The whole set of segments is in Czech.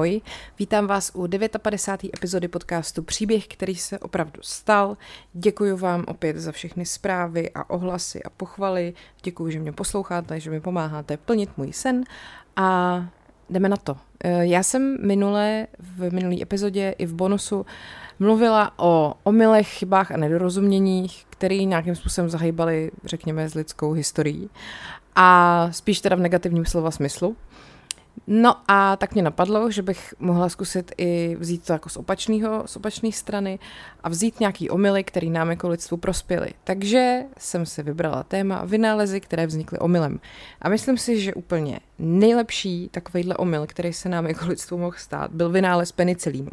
Ahoj, vítám vás u 59. epizody podcastu Příběh, který se opravdu stal. Děkuji vám opět za všechny zprávy a ohlasy a pochvaly. Děkuji, že mě posloucháte, že mi pomáháte plnit můj sen a jdeme na to. Eh, já jsem minule, v minulé epizodě i v bonusu mluvila o omylech, chybách a nedorozuměních, které nějakým způsobem zahýbaly, řekněme, s lidskou historií. A spíš teda v negativním slova smyslu. No a tak mě napadlo, že bych mohla zkusit i vzít to jako z opačného, z opačné strany a vzít nějaký omily, který nám jako lidstvu prospěly. Takže jsem si vybrala téma vynálezy, které vznikly omylem. A myslím si, že úplně nejlepší takovýhle omyl, který se nám jako lidstvu mohl stát, byl vynález penicilínu.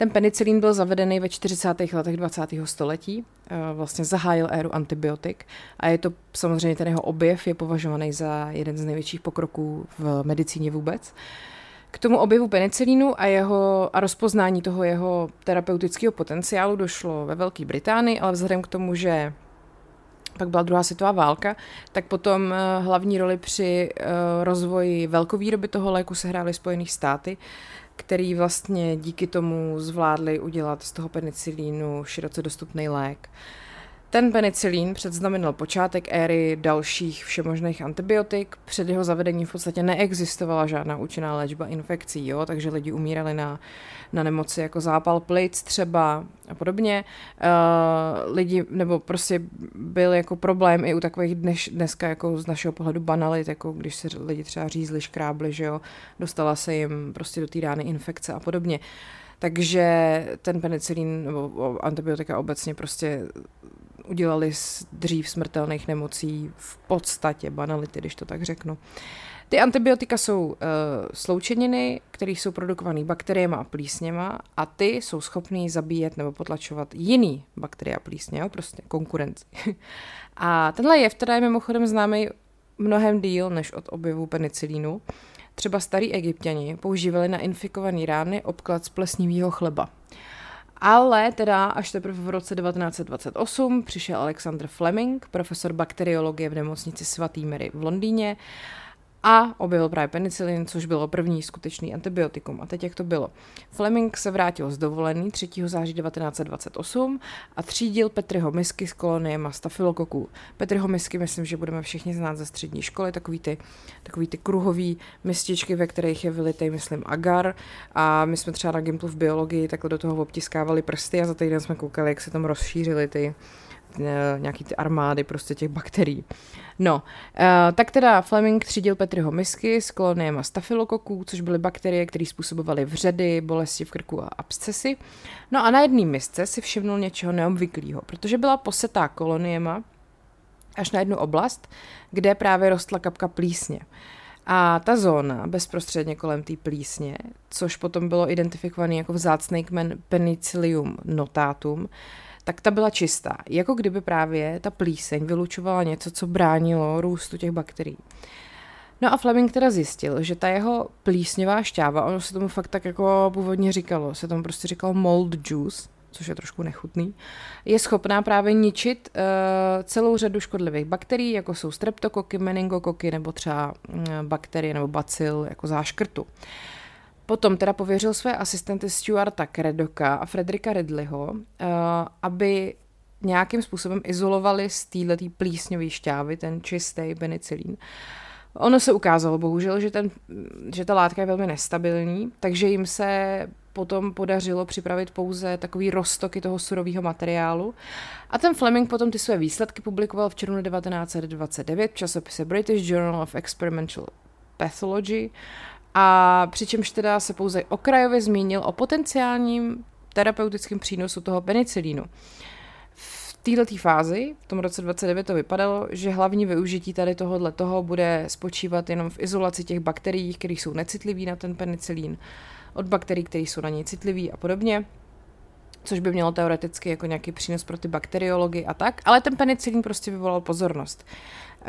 Ten penicilín byl zavedený ve 40. letech 20. století, eh, vlastně zahájil éru antibiotik a je to samozřejmě ten jeho objev je považovaný za jeden z největších pokroků v medicíně vůbec. K tomu objevu penicilínu a, jeho, a rozpoznání toho jeho terapeutického potenciálu došlo ve Velké Británii, ale vzhledem k tomu, že pak byla druhá světová válka, tak potom eh, hlavní roli při eh, rozvoji velkovýroby toho léku se hrály Spojené státy který vlastně díky tomu zvládli udělat z toho penicilínu široce dostupný lék. Ten penicilín předznamenal počátek éry dalších všemožných antibiotik. Před jeho zavedením v podstatě neexistovala žádná účinná léčba infekcí, jo? takže lidi umírali na, na nemoci jako zápal plic třeba a podobně. Uh, lidi, nebo prostě byl jako problém i u takových dneš, dneska jako z našeho pohledu banalit, jako když se lidi třeba řízli, škrábli, že jo, dostala se jim prostě do té rány infekce a podobně. Takže ten penicilín nebo antibiotika obecně prostě udělali z dřív smrtelných nemocí v podstatě banality, když to tak řeknu. Ty antibiotika jsou uh, sloučeniny, které jsou produkované bakteriemi a plísněma a ty jsou schopné zabíjet nebo potlačovat jiný bakterie a plísně, jo? prostě konkurenci. a tenhle jev teda je mimochodem známý mnohem díl než od objevu penicilínu. Třeba starí egyptěni používali na infikované rány obklad z plesnivého chleba. Ale teda až teprve v roce 1928 přišel Alexander Fleming, profesor bakteriologie v nemocnici svatý Mary v Londýně a objevil právě penicilin, což bylo první skutečný antibiotikum. A teď jak to bylo? Fleming se vrátil z dovolený 3. září 1928 a třídil Petriho misky s koloniemi stafylokoků. Petriho misky myslím, že budeme všichni znát ze střední školy, takový ty, takový ty kruhový mističky, ve kterých je vylitej, myslím, agar a my jsme třeba na Gimplu v biologii takhle do toho obtiskávali prsty a za týden jsme koukali, jak se tam rozšířily ty nějaký ty armády prostě těch bakterií. No, uh, tak teda Fleming třídil Petriho misky s koloniemi stafylokoků, což byly bakterie, které způsobovaly vředy, bolesti v krku a abscesy. No a na jedné misce si všimnul něčeho neobvyklého, protože byla posetá koloniema až na jednu oblast, kde právě rostla kapka plísně. A ta zóna bezprostředně kolem té plísně, což potom bylo identifikované jako vzácný kmen Penicillium notatum, tak ta byla čistá. Jako kdyby právě ta plíseň vylučovala něco, co bránilo růstu těch bakterií. No a Fleming teda zjistil, že ta jeho plísňová šťáva, ono se tomu fakt tak jako původně říkalo, se tomu prostě říkalo mold juice, což je trošku nechutný, je schopná právě ničit uh, celou řadu škodlivých bakterií, jako jsou streptokoky, meningokoky nebo třeba uh, bakterie nebo bacil jako záškrtu. Uh, Potom teda pověřil své asistenty Stuarta Credoka a Frederika Ridleyho, uh, aby nějakým způsobem izolovali z této plísňové šťávy ten čistý penicilín. Ono se ukázalo bohužel, že, ten, že ta látka je velmi nestabilní, takže jim se potom podařilo připravit pouze takový roztoky toho surového materiálu. A ten Fleming potom ty své výsledky publikoval v červnu 1929 v časopise British Journal of Experimental Pathology a přičemž teda se pouze okrajově zmínil o potenciálním terapeutickém přínosu toho penicilínu. V této fázi, v tom roce 29 to vypadalo, že hlavní využití tady tohohle toho bude spočívat jenom v izolaci těch bakterií, které jsou necitliví na ten penicilín, od bakterií, které jsou na něj citliví a podobně což by mělo teoreticky jako nějaký přínos pro ty bakteriology a tak, ale ten penicilín prostě vyvolal pozornost. Uh,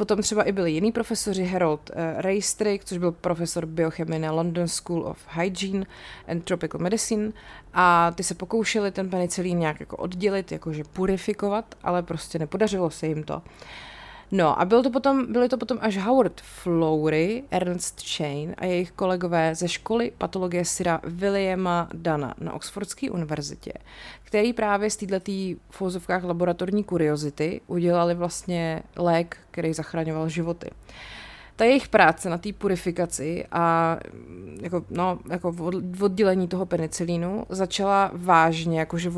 Potom třeba i byli jiní profesoři, Harold uh, Raystrick, což byl profesor biochemie na London School of Hygiene and Tropical Medicine a ty se pokoušeli ten penicilín nějak jako oddělit, jakože purifikovat, ale prostě nepodařilo se jim to. No a byl to potom, byly to potom až Howard Flowry, Ernst Chain a jejich kolegové ze školy patologie syra Williama Dana na Oxfordské univerzitě, který právě z této v laboratorní kuriozity udělali vlastně lék, který zachraňoval životy. Ta jejich práce na té purifikaci a jako, no, jako oddělení toho penicilínu začala vážně, jakože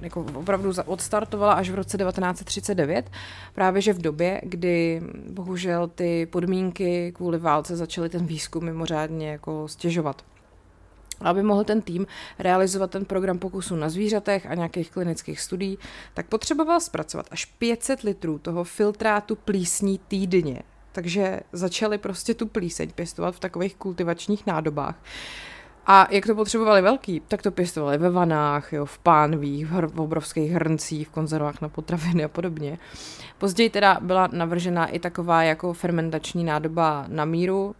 jako opravdu odstartovala až v roce 1939, právě že v době, kdy bohužel ty podmínky kvůli válce začaly ten výzkum mimořádně jako stěžovat. Aby mohl ten tým realizovat ten program pokusu na zvířatech a nějakých klinických studií, tak potřeboval zpracovat až 500 litrů toho filtrátu plísní týdně. Takže začali prostě tu plíseň pěstovat v takových kultivačních nádobách. A jak to potřebovali velký, tak to pěstovali ve vanách, jo, v pánvích, v, hr- v obrovských hrncích, v konzervách na potraviny a podobně. Později teda byla navržena i taková jako fermentační nádoba na míru,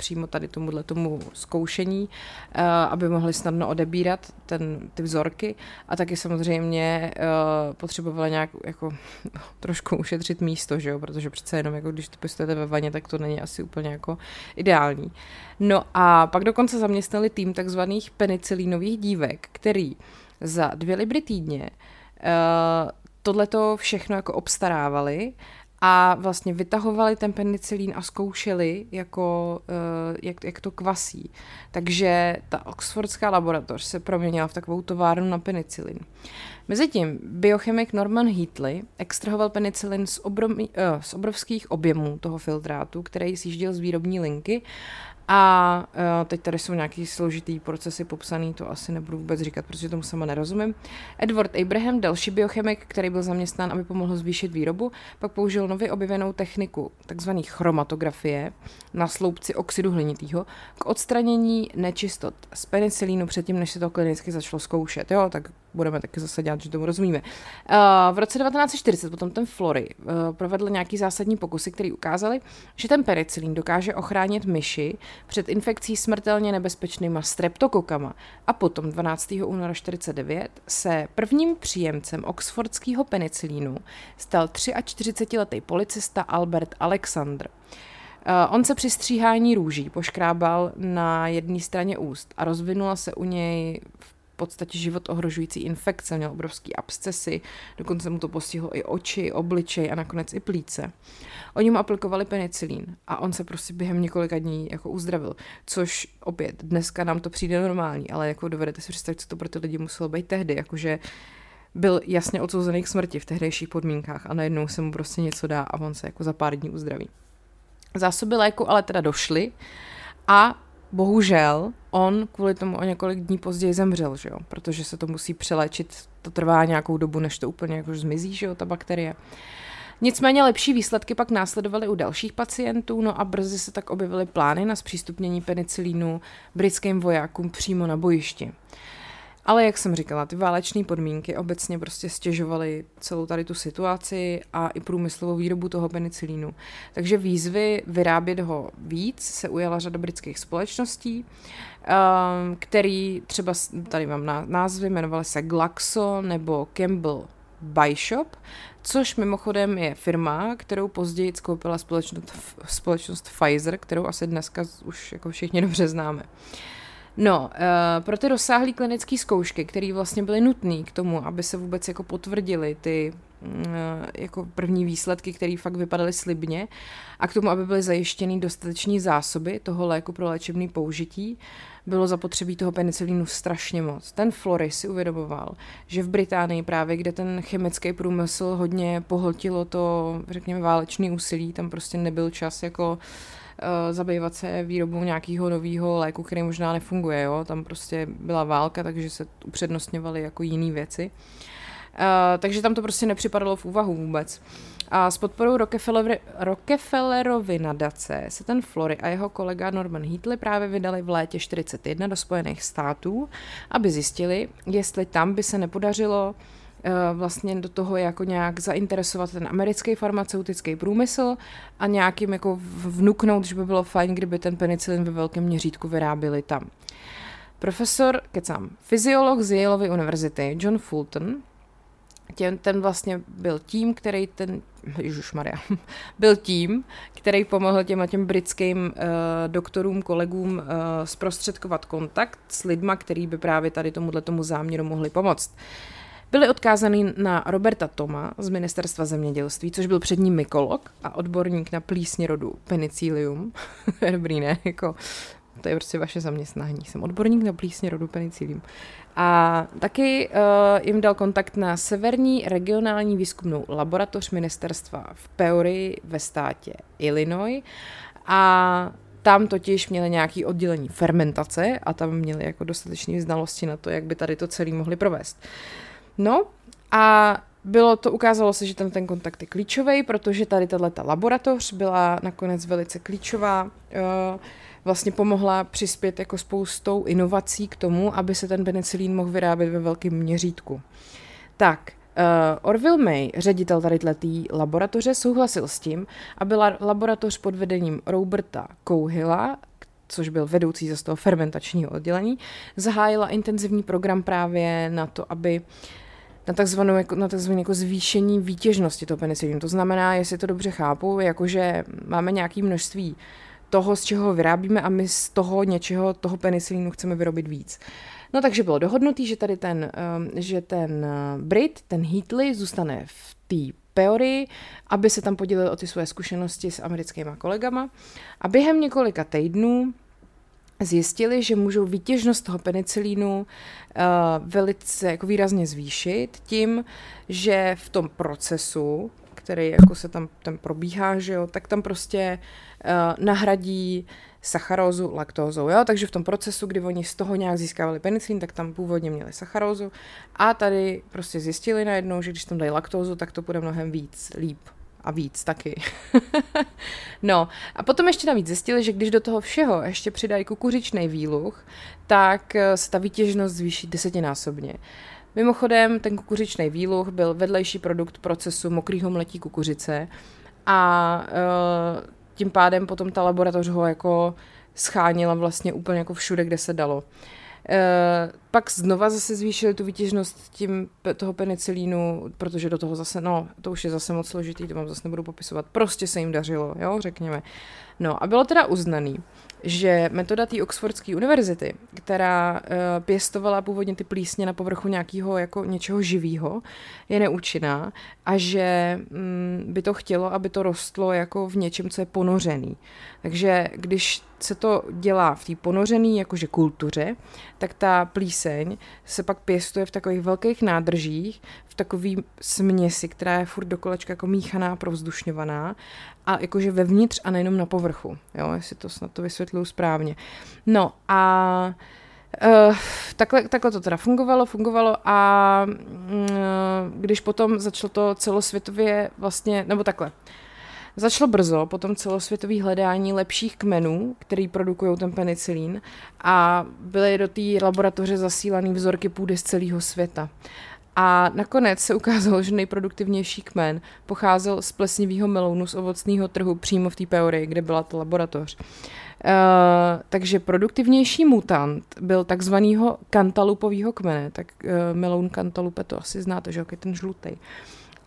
přímo tady tomuhle tomu zkoušení, uh, aby mohli snadno odebírat ten, ty vzorky a taky samozřejmě uh, potřebovali nějak jako trošku ušetřit místo, že jo? protože přece jenom jako když to pěstujete ve vaně, tak to není asi úplně jako ideální. No a pak dokonce zaměstnali tým takzvaných penicilínových dívek, který za dvě libry týdně uh, tohleto všechno jako obstarávali a vlastně vytahovali ten penicilín a zkoušeli, jako, uh, jak, jak to kvasí. Takže ta oxfordská laboratoř se proměnila v takovou továrnu na penicilin. Mezitím biochemik Norman Heatley extrahoval penicilin z, obrov, uh, z obrovských objemů toho filtrátu, který sjížděl z výrobní linky a uh, teď tady jsou nějaký složitý procesy popsaný, to asi nebudu vůbec říkat, protože tomu sama nerozumím. Edward Abraham, další biochemik, který byl zaměstnán, aby pomohl zvýšit výrobu, pak použil nově objevenou techniku takzvané chromatografie na sloupci oxidu hlinitého k odstranění nečistot z penicilínu předtím, než se to klinicky začalo zkoušet. Jo, tak budeme taky zase dělat, že tomu rozumíme. Uh, v roce 1940 potom ten Flory uh, provedl nějaký zásadní pokusy, které ukázaly, že ten penicilín dokáže ochránit myši před infekcí smrtelně nebezpečnýma streptokokama. A potom 12. února 1949 se prvním příjemcem oxfordského penicilínu stal 43-letý policista Albert Alexander. Uh, on se při stříhání růží poškrábal na jedné straně úst a rozvinula se u něj v podstatě život ohrožující infekce, měl obrovský abscesy, dokonce mu to postihlo i oči, obličej a nakonec i plíce. Oni mu aplikovali penicilín a on se prostě během několika dní jako uzdravil, což opět dneska nám to přijde normální, ale jako dovedete si představit, co to pro ty lidi muselo být tehdy, jakože byl jasně odsouzený k smrti v tehdejších podmínkách a najednou se mu prostě něco dá a on se jako za pár dní uzdraví. Zásoby léku ale teda došly a bohužel on kvůli tomu o několik dní později zemřel, že jo? protože se to musí přeléčit, to trvá nějakou dobu, než to úplně jako zmizí, že jo, ta bakterie. Nicméně lepší výsledky pak následovaly u dalších pacientů, no a brzy se tak objevily plány na zpřístupnění penicilínu britským vojákům přímo na bojišti. Ale jak jsem říkala, ty válečné podmínky obecně prostě stěžovaly celou tady tu situaci a i průmyslovou výrobu toho penicilínu. Takže výzvy vyrábět ho víc se ujala řada britských společností, um, který třeba, tady mám názvy, jmenovaly se Glaxo nebo Campbell Bishop, což mimochodem je firma, kterou později skoupila společnost, společnost Pfizer, kterou asi dneska už jako všichni dobře známe. Uh, No, uh, pro ty rozsáhlé klinické zkoušky, které vlastně byly nutné k tomu, aby se vůbec jako potvrdily ty uh, jako první výsledky, které fakt vypadaly slibně a k tomu, aby byly zajištěny dostateční zásoby toho léku pro léčebné použití, bylo zapotřebí toho penicilínu strašně moc. Ten Flory si uvědomoval, že v Británii právě, kde ten chemický průmysl hodně pohltilo to, řekněme, válečný úsilí, tam prostě nebyl čas jako uh, zabývat se výrobou nějakého nového léku, který možná nefunguje. Jo? Tam prostě byla válka, takže se upřednostňovaly jako jiné věci. Uh, takže tam to prostě nepřipadalo v úvahu vůbec. A s podporou Rockefeller, Rockefellerovy nadace se ten Flory a jeho kolega Norman Heatley právě vydali v létě 41 do Spojených států, aby zjistili, jestli tam by se nepodařilo Eh, vlastně do toho jako nějak zainteresovat ten americký farmaceutický průmysl a nějakým jako vnuknout, že by bylo fajn, kdyby ten penicilin ve velkém měřítku vyráběli tam. Profesor, kecám, fyziolog z Yaleovy univerzity, John Fulton, ten, ten vlastně byl tím, který ten Maria, byl tím, který pomohl těm těm britským uh, doktorům, kolegům uh, zprostředkovat kontakt s lidma, který by právě tady tomuhle tomu záměru mohli pomoct. Byli odkázaný na Roberta Toma z Ministerstva zemědělství, což byl přední mykolog a odborník na plísně rodu penicillium. Dobrý, ne? Jako, to je prostě vaše zaměstnání. Jsem odborník na plísně rodu penicillium. A taky uh, jim dal kontakt na severní regionální výzkumnou laboratoř ministerstva v Peory ve státě Illinois a tam totiž měli nějaké oddělení fermentace a tam měli jako dostatečné znalosti na to, jak by tady to celé mohli provést. No a bylo to, ukázalo se, že ten, ten kontakt je klíčový, protože tady tato laboratoř byla nakonec velice klíčová. Uh, vlastně pomohla přispět jako spoustou inovací k tomu, aby se ten penicilín mohl vyrábět ve velkém měřítku. Tak, Uh, Orville May, ředitel tady tletý laboratoře, souhlasil s tím, aby la- laboratoř pod vedením Roberta Kouhila, což byl vedoucí za toho fermentačního oddělení, zahájila intenzivní program právě na to, aby na takzvanou jako, na takzvanou jako zvýšení výtěžnosti toho penicilínu. To znamená, jestli to dobře chápu, jakože máme nějaké množství toho, z čeho vyrábíme a my z toho něčeho, toho penicilínu chceme vyrobit víc. No takže bylo dohodnutý, že tady ten, um, že ten uh, Brit, ten Heatley, zůstane v té Peory, aby se tam podělil o ty své zkušenosti s americkýma kolegama. A během několika týdnů zjistili, že můžou výtěžnost toho penicilínu uh, velice jako výrazně zvýšit tím, že v tom procesu, který jako se tam, tam probíhá, že jo, tak tam prostě uh, nahradí sacharózu laktózou, jo? takže v tom procesu, kdy oni z toho nějak získávali penicilin, tak tam původně měli sacharózu a tady prostě zjistili najednou, že když tam dají laktózu, tak to bude mnohem víc, líp a víc taky. no a potom ještě navíc zjistili, že když do toho všeho ještě přidají kukuřičný výluch, tak eh, se ta výtěžnost zvýší desetinásobně. Mimochodem, ten kukuřičný výluch byl vedlejší produkt procesu mokrého mletí kukuřice a uh, tím pádem potom ta laboratoř ho jako schánila vlastně úplně jako všude, kde se dalo. Uh, pak znova zase zvýšili tu výtěžnost tím toho penicilínu, protože do toho zase, no, to už je zase moc složitý, to vám zase nebudu popisovat. Prostě se jim dařilo, jo, řekněme. No a bylo teda uznaný, že metoda té Oxfordské univerzity, která uh, pěstovala původně ty plísně na povrchu nějakého jako něčeho živého, je neúčinná a že mm, by to chtělo, aby to rostlo jako v něčem, co je ponořený. Takže když se to dělá v té ponořené jakože kultuře, tak ta plíseň se pak pěstuje v takových velkých nádržích, v takový směsi, která je furt dokolečka jako míchaná, provzdušňovaná a jakože vevnitř a nejenom na povrchu, jo, jestli to snad to vysvětluju správně. No a Uh, takhle, takhle to teda fungovalo, fungovalo a uh, když potom začalo to celosvětově vlastně, nebo takhle, Začalo brzo potom celosvětové hledání lepších kmenů, který produkují ten penicilín a byly do té laboratoře zasílané vzorky půdy z celého světa. A nakonec se ukázalo, že nejproduktivnější kmen pocházel z plesnivého melounu z ovocného trhu přímo v té Peorii, kde byla ta laboratoř. Uh, takže produktivnější mutant byl takzvanýho kantalupového kmene, tak uh, meloun kantalupe to asi znáte, že je ten žlutý. Uh,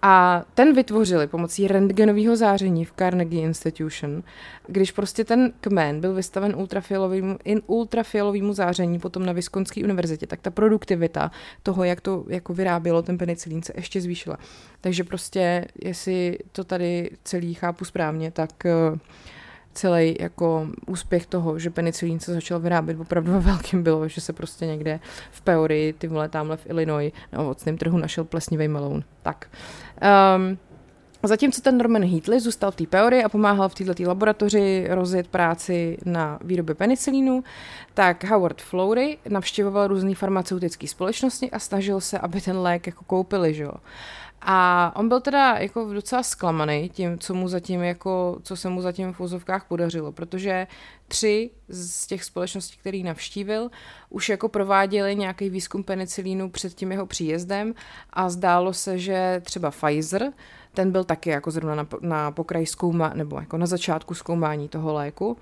a ten vytvořili pomocí rentgenového záření v Carnegie Institution, když prostě ten kmen byl vystaven ultrafialovému, in ultrafialovému záření potom na Viskonské univerzitě, tak ta produktivita toho, jak to jako vyrábělo ten penicilín, se ještě zvýšila. Takže prostě, jestli to tady celý chápu správně, tak uh, celý jako úspěch toho, že penicilín se začal vyrábět opravdu ve velkým bylo, že se prostě někde v Peory, ty vole tamhle v Illinois na ovocném trhu našel plesnivý meloun. Tak. Um, Zatímco ten Norman Heatley zůstal v té Peory a pomáhal v této laboratoři rozjet práci na výrobě penicilínu, tak Howard Florey navštěvoval různé farmaceutické společnosti a snažil se, aby ten lék jako koupili, že jo. A on byl teda jako docela zklamaný tím, co mu zatím jako, co se mu zatím v úzovkách podařilo, protože tři z těch společností, který navštívil, už jako prováděli nějaký výzkum penicilínu před tím jeho příjezdem a zdálo se, že třeba Pfizer, ten byl taky jako zrovna na, na pokraji zkouma, nebo jako na začátku zkoumání toho léku.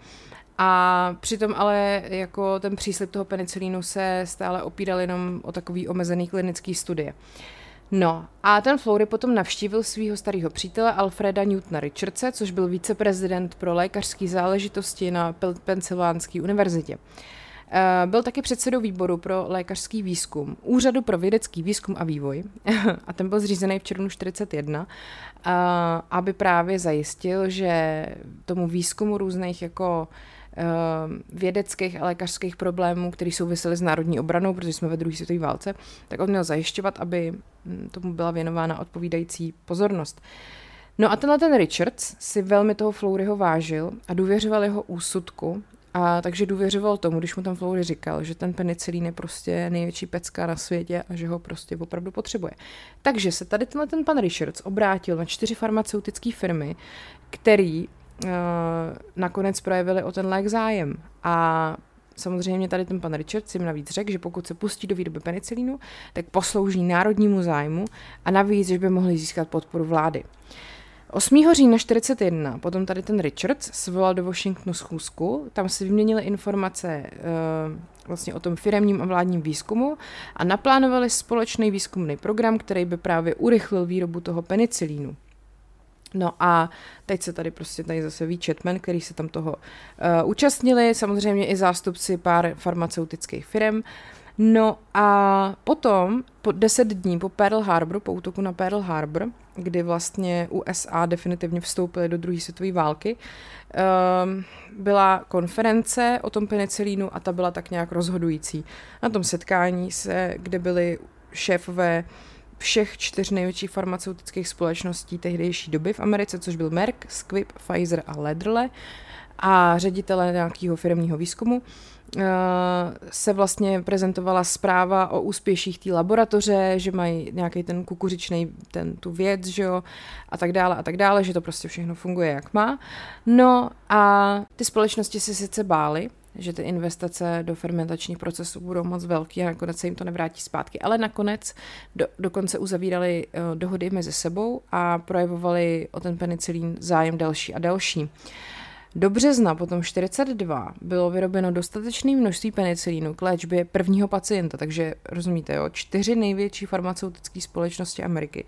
A přitom ale jako ten příslip toho penicilínu se stále opíral jenom o takový omezený klinický studie. No a ten Flowry potom navštívil svého starého přítele Alfreda Newtona Richardse, což byl viceprezident pro lékařské záležitosti na Pensylvánské univerzitě. Eh, byl taky předsedou výboru pro lékařský výzkum, Úřadu pro vědecký výzkum a vývoj, a ten byl zřízený v červnu 41, eh, aby právě zajistil, že tomu výzkumu různých jako vědeckých a lékařských problémů, které souvisely s národní obranou, protože jsme ve druhé světové válce, tak on měl zajišťovat, aby hm, tomu byla věnována odpovídající pozornost. No a tenhle ten Richards si velmi toho Flowryho vážil a důvěřoval jeho úsudku a takže důvěřoval tomu, když mu tam Flowry říkal, že ten penicilín je prostě největší pecka na světě a že ho prostě opravdu potřebuje. Takže se tady tenhle ten pan Richards obrátil na čtyři farmaceutické firmy, který nakonec projevili o ten lék zájem. A samozřejmě tady ten pan Richards jim navíc řekl, že pokud se pustí do výroby penicilínu, tak poslouží národnímu zájmu a navíc, že by mohli získat podporu vlády. 8. října 41 potom tady ten Richards svolal do Washingtonu schůzku, tam si vyměnili informace uh, vlastně o tom firemním a vládním výzkumu a naplánovali společný výzkumný program, který by právě urychlil výrobu toho penicilínu. No a teď se tady prostě tady zase ví Chatman, který se tam toho uh, účastnili, samozřejmě i zástupci pár farmaceutických firm. No a potom, po deset dní po Pearl Harbor, po útoku na Pearl Harbor, kdy vlastně USA definitivně vstoupily do druhé světové války, um, byla konference o tom penicilínu a ta byla tak nějak rozhodující. Na tom setkání se, kde byli šéfové všech čtyř největších farmaceutických společností tehdejší doby v Americe, což byl Merck, Squibb, Pfizer a Ledrle a ředitele nějakého firmního výzkumu, Eh, se vlastně prezentovala zpráva o úspěších té laboratoře, že mají nějaký ten kukuřičný, ten, tu věc, že jo, a tak dále a tak dále, že to prostě všechno funguje jak má. No a ty společnosti se sice bály, že ty investice do fermentačních procesů budou moc velký a nakonec se jim to nevrátí zpátky. Ale nakonec do, dokonce uzavírali uh, dohody mezi sebou a projevovali o ten penicilín zájem další a další. Do března potom 42 bylo vyrobeno dostatečné množství penicilínu k léčbě prvního pacienta, takže rozumíte, jo, čtyři největší farmaceutické společnosti Ameriky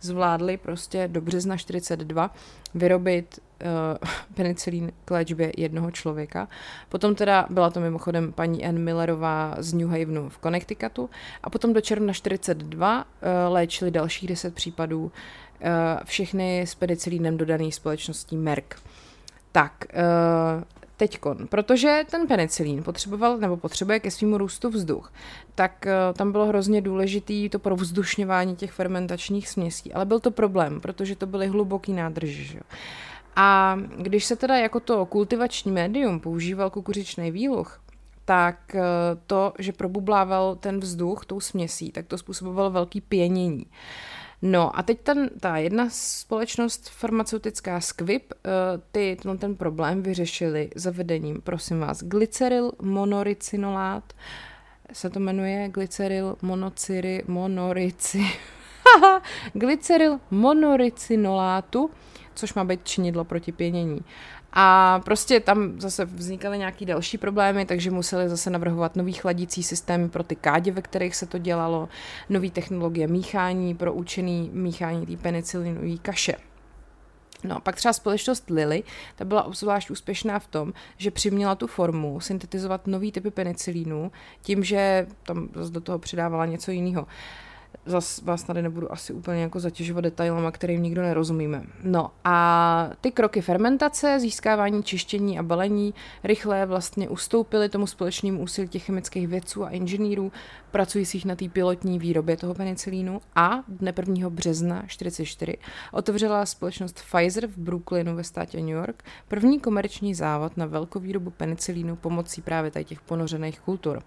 zvládly prostě do března 42 vyrobit uh, penicilín k léčbě jednoho člověka. Potom teda byla to mimochodem paní Ann Millerová z New Havenu v Connecticutu a potom do června 42 uh, eh, léčili dalších 10 případů, uh, všechny s penicilínem dodaných společností Merck. Tak, uh, teďkon, protože ten penicilín potřeboval nebo potřebuje ke svýmu růstu vzduch, tak tam bylo hrozně důležitý to provzdušňování těch fermentačních směsí, ale byl to problém, protože to byly hluboký nádrže. Že? A když se teda jako to kultivační médium používal kukuřičný výluch, tak uh, to, že probublával ten vzduch tou směsí, tak to způsobovalo velký pěnění. No a teď ten, ta jedna společnost farmaceutická Squib, uh, ty no, ten problém vyřešili zavedením, prosím vás, glyceryl monoricinolát, se to jmenuje glyceryl monociry, monorici, glyceryl monoricinolátu, což má být činidlo proti pěnění. A prostě tam zase vznikaly nějaké další problémy, takže museli zase navrhovat nový chladící systémy pro ty kádě, ve kterých se to dělalo, nové technologie míchání pro účinný míchání té penicilinové kaše. No, pak třeba společnost Lilly, ta byla obzvlášť úspěšná v tom, že přiměla tu formu syntetizovat nový typy penicilínu tím, že tam do toho přidávala něco jiného. Zas vás tady nebudu asi úplně jako zatěžovat detailama, kterým nikdo nerozumíme. No a ty kroky fermentace, získávání, čištění a balení rychle vlastně ustoupily tomu společnému úsilí těch chemických vědců a inženýrů pracujících na té pilotní výrobě toho penicilínu a dne 1. března 1944 otevřela společnost Pfizer v Brooklynu ve státě New York první komerční závod na velkovýrobu penicilínu pomocí právě těch ponořených kultur.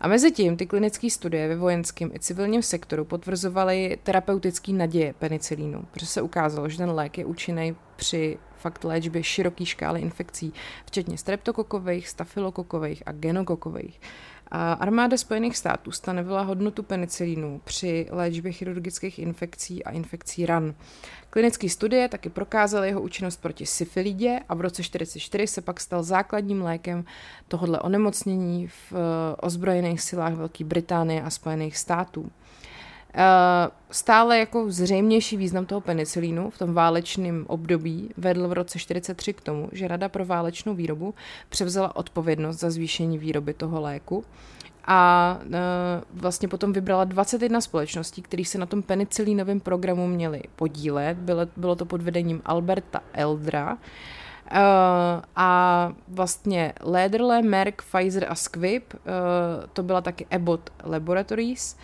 A mezi tím ty klinické studie ve vojenském i civilním sektoru potvrzovaly terapeutický naděje penicilínu, protože se ukázalo, že ten lék je účinný při fakt léčbě široké škály infekcí, včetně streptokokových, stafylokokových a genokokových. Armáda Spojených států stanovila hodnotu penicilínu při léčbě chirurgických infekcí a infekcí ran. Klinické studie taky prokázaly jeho účinnost proti syfilidě a v roce 1944 se pak stal základním lékem tohodle onemocnění v eh, ozbrojených silách Velké Británie a Spojených států. Stále jako zřejmější význam toho penicilínu v tom válečném období vedl v roce 43 k tomu, že Rada pro válečnou výrobu převzala odpovědnost za zvýšení výroby toho léku a uh, vlastně potom vybrala 21 společností, které se na tom penicilínovém programu měly podílet. Bylo, bylo to pod vedením Alberta Eldra. Uh, a vlastně Lederle, Merck, Pfizer a Squibb, uh, to byla taky Abbott Laboratories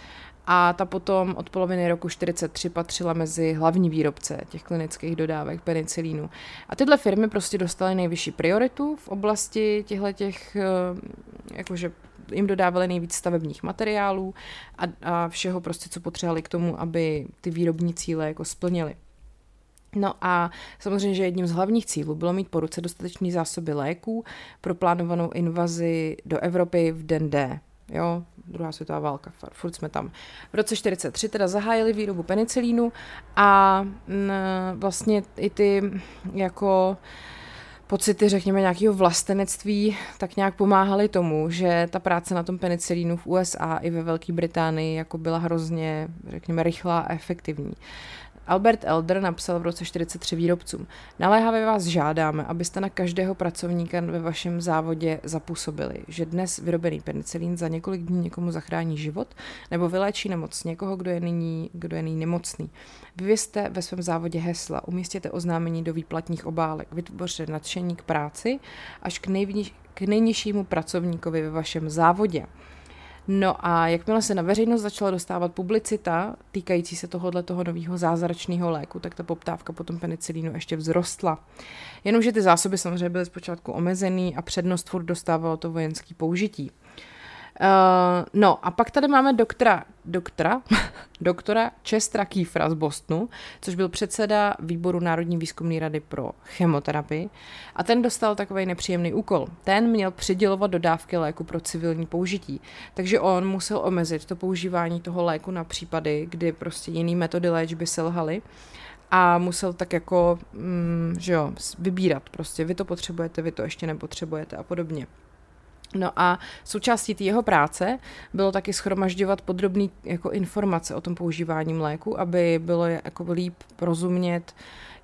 a ta potom od poloviny roku 43 patřila mezi hlavní výrobce těch klinických dodávek penicilínu. A tyhle firmy prostě dostaly nejvyšší prioritu v oblasti těchto těch, jakože jim dodávali nejvíc stavebních materiálů a, a všeho prostě, co potřebovali k tomu, aby ty výrobní cíle jako splnili. No a samozřejmě, že jedním z hlavních cílů bylo mít po ruce dostatečné zásoby léků pro plánovanou invazi do Evropy v den D. Jo, druhá světová válka, furt jsme tam. V roce 43 teda zahájili výrobu penicilínu a m, vlastně i ty jako pocity, řekněme, nějakého vlastenectví, tak nějak pomáhaly tomu, že ta práce na tom penicilínu v USA i ve Velké Británii jako byla hrozně, řekněme, rychlá a efektivní. Albert Elder napsal v roce 43 výrobcům. Naléhavě vás žádáme, abyste na každého pracovníka ve vašem závodě zapůsobili, že dnes vyrobený penicilín za několik dní někomu zachrání život nebo vyléčí nemoc někoho, kdo je nyní, kdo je nyní nemocný. Vyvězte ve svém závodě hesla, umístěte oznámení do výplatních obálek, vytvořte nadšení k práci až k, nejvni, k nejnižšímu pracovníkovi ve vašem závodě. No a jakmile se na veřejnost začala dostávat publicita týkající se tohohle toho nového zázračného léku, tak ta poptávka potom penicilínu ještě vzrostla. Jenomže ty zásoby samozřejmě byly zpočátku omezený a přednost furt dostávalo to vojenské použití. Uh, no a pak tady máme doktora, doktora, doktora Chestra Kiefra z Bostonu, což byl předseda výboru Národní výzkumné rady pro chemoterapii a ten dostal takový nepříjemný úkol. Ten měl přidělovat dodávky léku pro civilní použití, takže on musel omezit to používání toho léku na případy, kdy prostě jiný metody léčby selhaly a musel tak jako, mm, že jo, vybírat prostě, vy to potřebujete, vy to ještě nepotřebujete a podobně. No a součástí té jeho práce bylo taky schromažďovat podrobné jako informace o tom používání mléku, aby bylo jako líp rozumět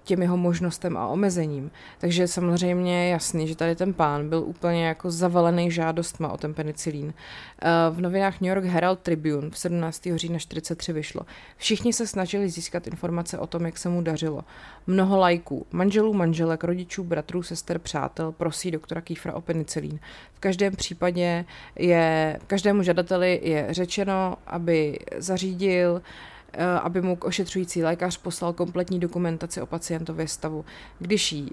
těm jeho možnostem a omezením. Takže samozřejmě je jasný, že tady ten pán byl úplně jako zavalený žádostma o ten penicilín. Eh, v novinách New York Herald Tribune v 17. října 43 vyšlo. Všichni se snažili získat informace o tom, jak se mu dařilo. Mnoho lajků, manželů, manželek, rodičů, bratrů, sester, přátel prosí doktora Kýfra o penicilín. V každém případě je, každému žadateli je řečeno, aby zařídil aby mu ošetřující lékař poslal kompletní dokumentaci o pacientově stavu. Když ji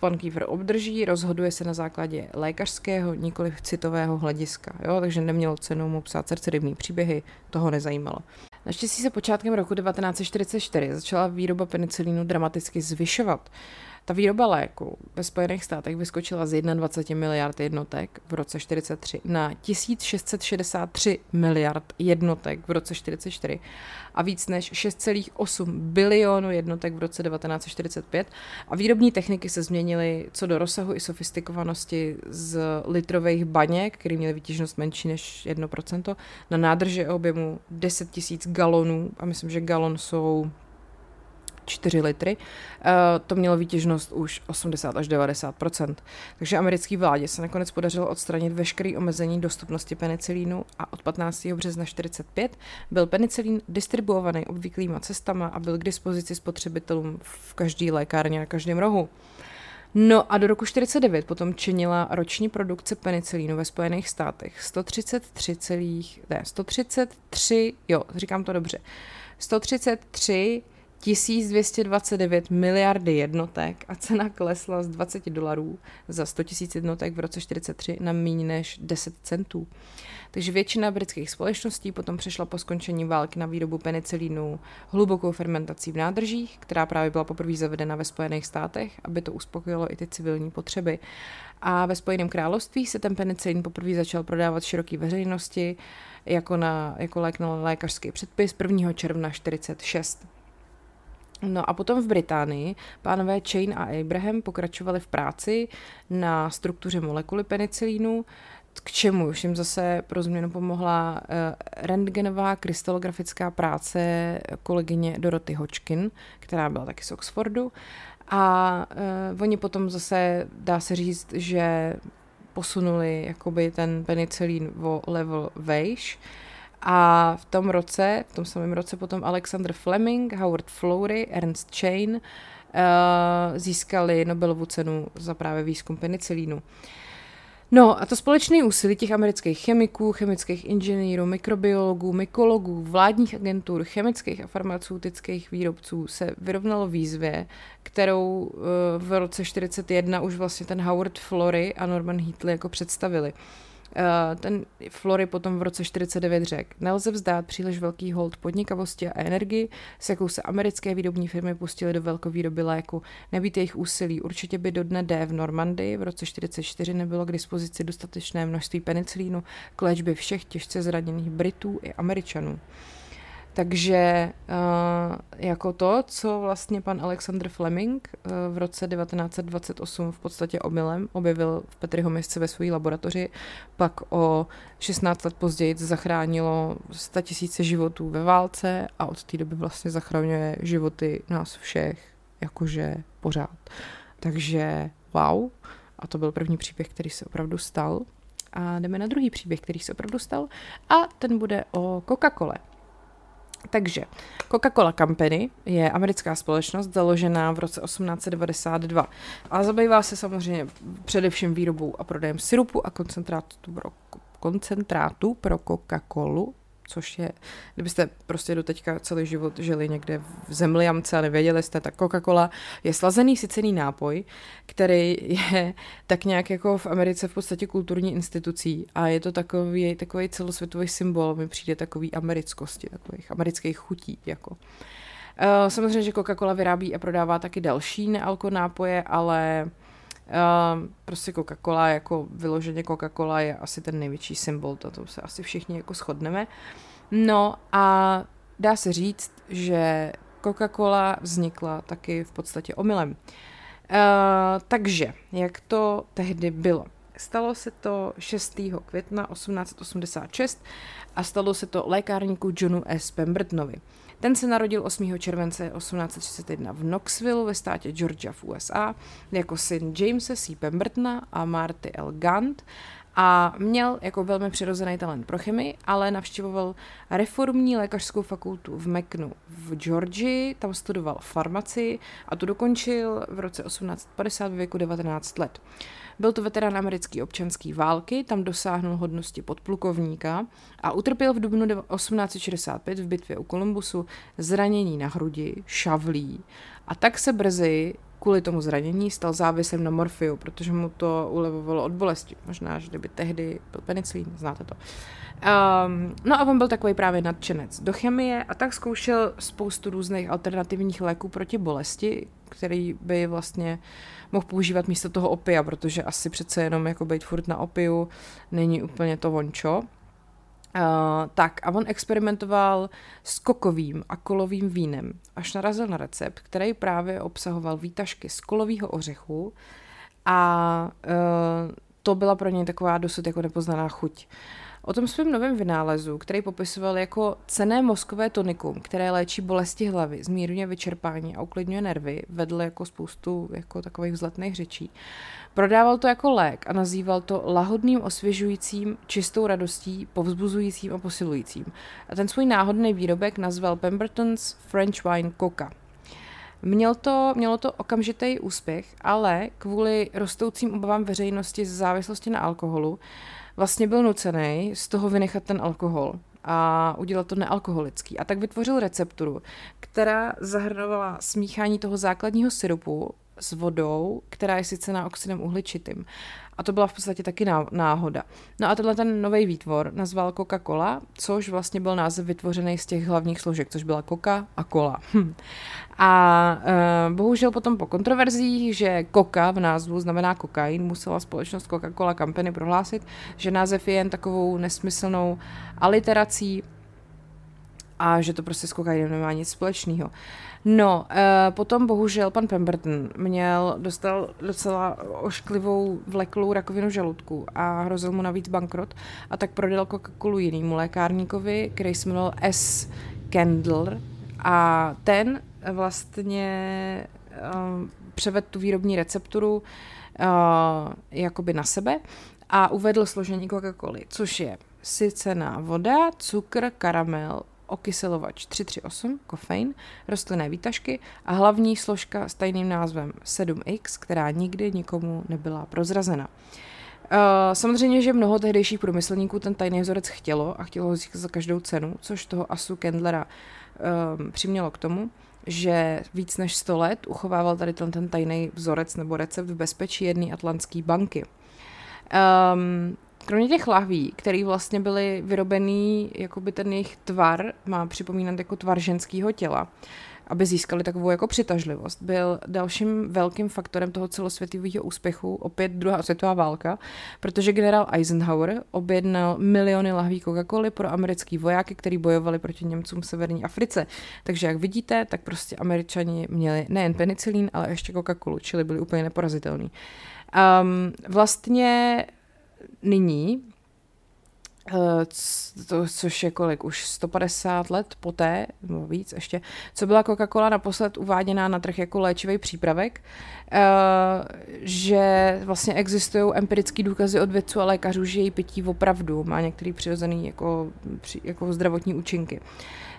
pan Kiefer obdrží, rozhoduje se na základě lékařského, nikoli citového hlediska. Jo? Takže nemělo cenu mu psát srdcerybný příběhy, toho nezajímalo. Naštěstí se počátkem roku 1944 začala výroba penicilínu dramaticky zvyšovat. Ta výroba léku ve Spojených státech vyskočila z 21 miliard jednotek v roce 43 na 1663 miliard jednotek v roce 44 a víc než 6,8 bilionů jednotek v roce 1945 a výrobní techniky se změnily co do rozsahu i sofistikovanosti z litrových baněk, které měly výtěžnost menší než 1%, na nádrže objemu 10 000 galonů a myslím, že galon jsou 4 litry, eh, to mělo výtěžnost už 80 až 90 Takže americké vládě se nakonec podařilo odstranit veškeré omezení dostupnosti penicilínu a od 15. března 45 byl penicilín distribuovaný obvyklýma cestama a byl k dispozici spotřebitelům v každé lékárně na každém rohu. No a do roku 49 potom činila roční produkce penicilínu ve Spojených státech 133, ne, 133, jo, říkám to dobře, 133 1229 miliardy jednotek a cena klesla z 20 dolarů za 100 000 jednotek v roce 43 na méně než 10 centů. Takže většina britských společností potom přešla po skončení války na výrobu penicilínu hlubokou fermentací v nádržích, která právě byla poprvé zavedena ve Spojených státech, aby to uspokojilo i ty civilní potřeby. A ve Spojeném království se ten penicilín poprvé začal prodávat široké veřejnosti jako, na, jako lék na lékařský předpis 1. června 46. No a potom v Británii pánové Chain a Abraham pokračovali v práci na struktuře molekuly penicilínu, k čemu už jim zase pro změnu pomohla uh, rentgenová krystalografická práce kolegyně Doroty Hodgkin, která byla taky z Oxfordu. A uh, oni potom zase, dá se říct, že posunuli jakoby ten penicilín o level vejš. A v tom roce, v tom samém roce potom Alexander Fleming, Howard Florey, Ernst Chain uh, získali Nobelovu cenu za právě výzkum penicilínu. Uh, No a to společné úsilí těch amerických chemiků, chemických inženýrů, mikrobiologů, mykologů, vládních agentur, chemických a farmaceutických výrobců se vyrovnalo výzvě, kterou eh, v roce 1941 už vlastně ten Howard Flory a Norman Heatley jako představili. Eh, ten Flory potom v roce 49 řekl, nelze vzdát příliš velký hold podnikavosti a energii, s jakou se americké výrobní firmy pustily do velkovýroby léku. Nebýt jejich úsilí, určitě by do dne D v Normandii v roce 44 nebylo k dispozici dostatečné množství penicilínu k léčbě všech těžce zraněných Britů i Američanů. Takže uh, jako to, co vlastně pan Alexander Fleming uh, v roce 1928 v podstatě omylem objevil v Petriho městce ve své laboratoři, pak o 16 let později zachránilo 100 tisíce životů ve válce a od té doby vlastně zachraňuje životy nás všech, jakože pořád. Takže wow, a to byl první příběh, který se opravdu stal. A jdeme na druhý příběh, který se opravdu stal a ten bude o Coca-Cole. Takže Coca-Cola Company je americká společnost založená v roce 1892 a zabývá se samozřejmě především výrobou a prodejem syrupu a koncentrátu pro, koncentrátu pro Coca-Colu což je, kdybyste prostě do teďka celý život žili někde v zemliamce a nevěděli jste, tak Coca-Cola je slazený sycený nápoj, který je tak nějak jako v Americe v podstatě kulturní institucí a je to takový, takový celosvětový symbol, mi přijde takový americkosti, takových amerických chutí, jako. Uh, samozřejmě, že Coca-Cola vyrábí a prodává taky další nealko nápoje, ale Uh, prostě Coca-Cola jako vyloženě Coca-Cola je asi ten největší symbol, to, to se asi všichni jako shodneme. No a dá se říct, že Coca-Cola vznikla taky v podstatě omylem. Uh, takže, jak to tehdy bylo? Stalo se to 6. května 1886 a stalo se to lékárníku Johnu S. Pembertonovi. Ten se narodil 8. července 1831 v Knoxville ve státě Georgia v USA jako syn Jamesa C. Pembertona a Marty L. Gant a měl jako velmi přirozený talent pro chemii, ale navštěvoval reformní lékařskou fakultu v Meknu v Georgii, tam studoval farmaci a tu dokončil v roce 1850 ve věku 19 let. Byl to veterán americké občanské války, tam dosáhnul hodnosti podplukovníka a utrpěl v dubnu 1865 v bitvě u Kolumbusu zranění na hrudi, šavlí a tak se brzy kvůli tomu zranění stal závislým na morfiu, protože mu to ulevovalo od bolesti. Možná, že kdyby tehdy byl penicilín, znáte to. Um, no a on byl takový právě nadšenec do chemie a tak zkoušel spoustu různých alternativních léků proti bolesti, který by vlastně mohl používat místo toho opia, protože asi přece jenom jako být furt na opiu není úplně to vončo. Uh, tak a on experimentoval s kokovým a kolovým vínem, až narazil na recept, který právě obsahoval výtažky z kolového ořechu a uh, to byla pro něj taková dosud jako nepoznaná chuť. Uh, O tom svém novém vynálezu, který popisoval jako cené mozkové tonikum, které léčí bolesti hlavy, zmírňuje vyčerpání a uklidňuje nervy, vedl jako spoustu jako takových vzletných řečí. Prodával to jako lék a nazýval to lahodným, osvěžujícím, čistou radostí, povzbuzujícím a posilujícím. A ten svůj náhodný výrobek nazval Pemberton's French Wine Coca. Měl to, mělo to okamžitý úspěch, ale kvůli rostoucím obavám veřejnosti z závislosti na alkoholu vlastně byl nucený z toho vynechat ten alkohol a udělat to nealkoholický. A tak vytvořil recepturu, která zahrnovala smíchání toho základního syrupu s vodou, která je sice na oxidem uhličitým. A to byla v podstatě taky náhoda. No a tenhle ten nový výtvor nazval Coca-Cola, což vlastně byl název vytvořený z těch hlavních složek, což byla Coca a Cola. A uh, bohužel potom po kontroverzích, že Coca v názvu znamená kokain, musela společnost Coca-Cola Company prohlásit, že název je jen takovou nesmyslnou aliterací a že to prostě s kokainem nemá nic společného. No, e, potom bohužel pan Pemberton měl, dostal docela ošklivou vleklou rakovinu žaludku a hrozil mu navíc bankrot a tak prodal Coca-Colu jinému lékárníkovi, který se jmenoval S. Kendall a ten vlastně e, převedl tu výrobní recepturu uh, jakoby na sebe a uvedl složení Coca-Coly, což je sycená voda, cukr, karamel, okyselovač 338, kofein, rostlinné výtažky a hlavní složka s tajným názvem 7X, která nikdy nikomu nebyla prozrazena. Uh, samozřejmě, že mnoho tehdejších průmyslníků ten tajný vzorec chtělo a chtělo ho získat za každou cenu, což toho Asu Kendlera um, přimělo k tomu, že víc než 100 let uchovával tady ten, ten tajný vzorec nebo recept v bezpečí jedné atlantské banky. Um, kromě těch lahví, které vlastně byly vyrobený, by ten jejich tvar má připomínat jako tvar ženského těla, aby získali takovou jako přitažlivost, byl dalším velkým faktorem toho celosvětového úspěchu opět druhá světová válka, protože generál Eisenhower objednal miliony lahví Coca-Coly pro americký vojáky, kteří bojovali proti Němcům v severní Africe. Takže jak vidíte, tak prostě američani měli nejen penicilín, ale ještě Coca-Colu, čili byli úplně neporazitelní. Um, vlastně nyní, eh, to, což je kolik, už 150 let poté, nebo víc ještě, co byla Coca-Cola naposled uváděná na trh jako léčivý přípravek, eh, že vlastně existují empirické důkazy od vědců a lékařů, že její pití opravdu má některý přirozený jako, jako zdravotní účinky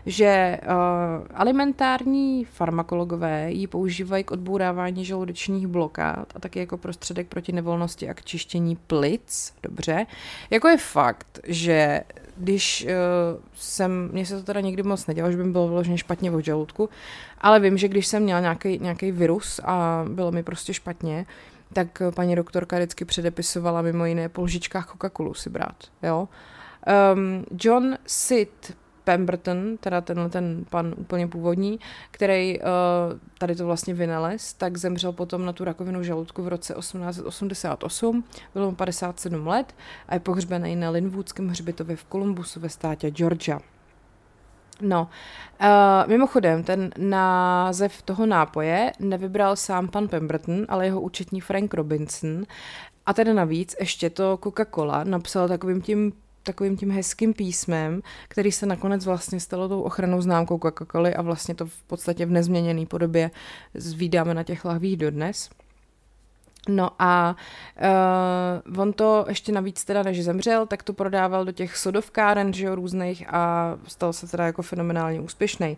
že uh, alimentární farmakologové ji používají k odbourávání žaludečních blokád a taky jako prostředek proti nevolnosti a k čištění plic, dobře. Jako je fakt, že když uh, jsem, mně se to teda nikdy moc nedělo, že by mi bylo vyloženě špatně v žaludku, ale vím, že když jsem měla nějaký, virus a bylo mi prostě špatně, tak paní doktorka vždycky předepisovala mimo jiné po lžičkách Coca-Colu si brát, jo. Um, John Sid Pemberton, teda tenhle ten pan úplně původní, který uh, tady to vlastně vynalez, tak zemřel potom na tu rakovinu žaludku v roce 1888, bylo mu 57 let a je pohřbený na Linwoodském hřbitově v Kolumbusu ve státě Georgia. No, uh, mimochodem, ten název toho nápoje nevybral sám pan Pemberton, ale jeho účetní Frank Robinson. A tedy navíc ještě to Coca-Cola napsal takovým tím takovým tím hezkým písmem, který se nakonec vlastně stalo tou ochranou známkou Coca-Coly a vlastně to v podstatě v nezměněné podobě zvídáme na těch lahvích dodnes. No a uh, on to ještě navíc teda, než zemřel, tak to prodával do těch sodovkáren, že jo, různých a stal se teda jako fenomenálně úspěšný.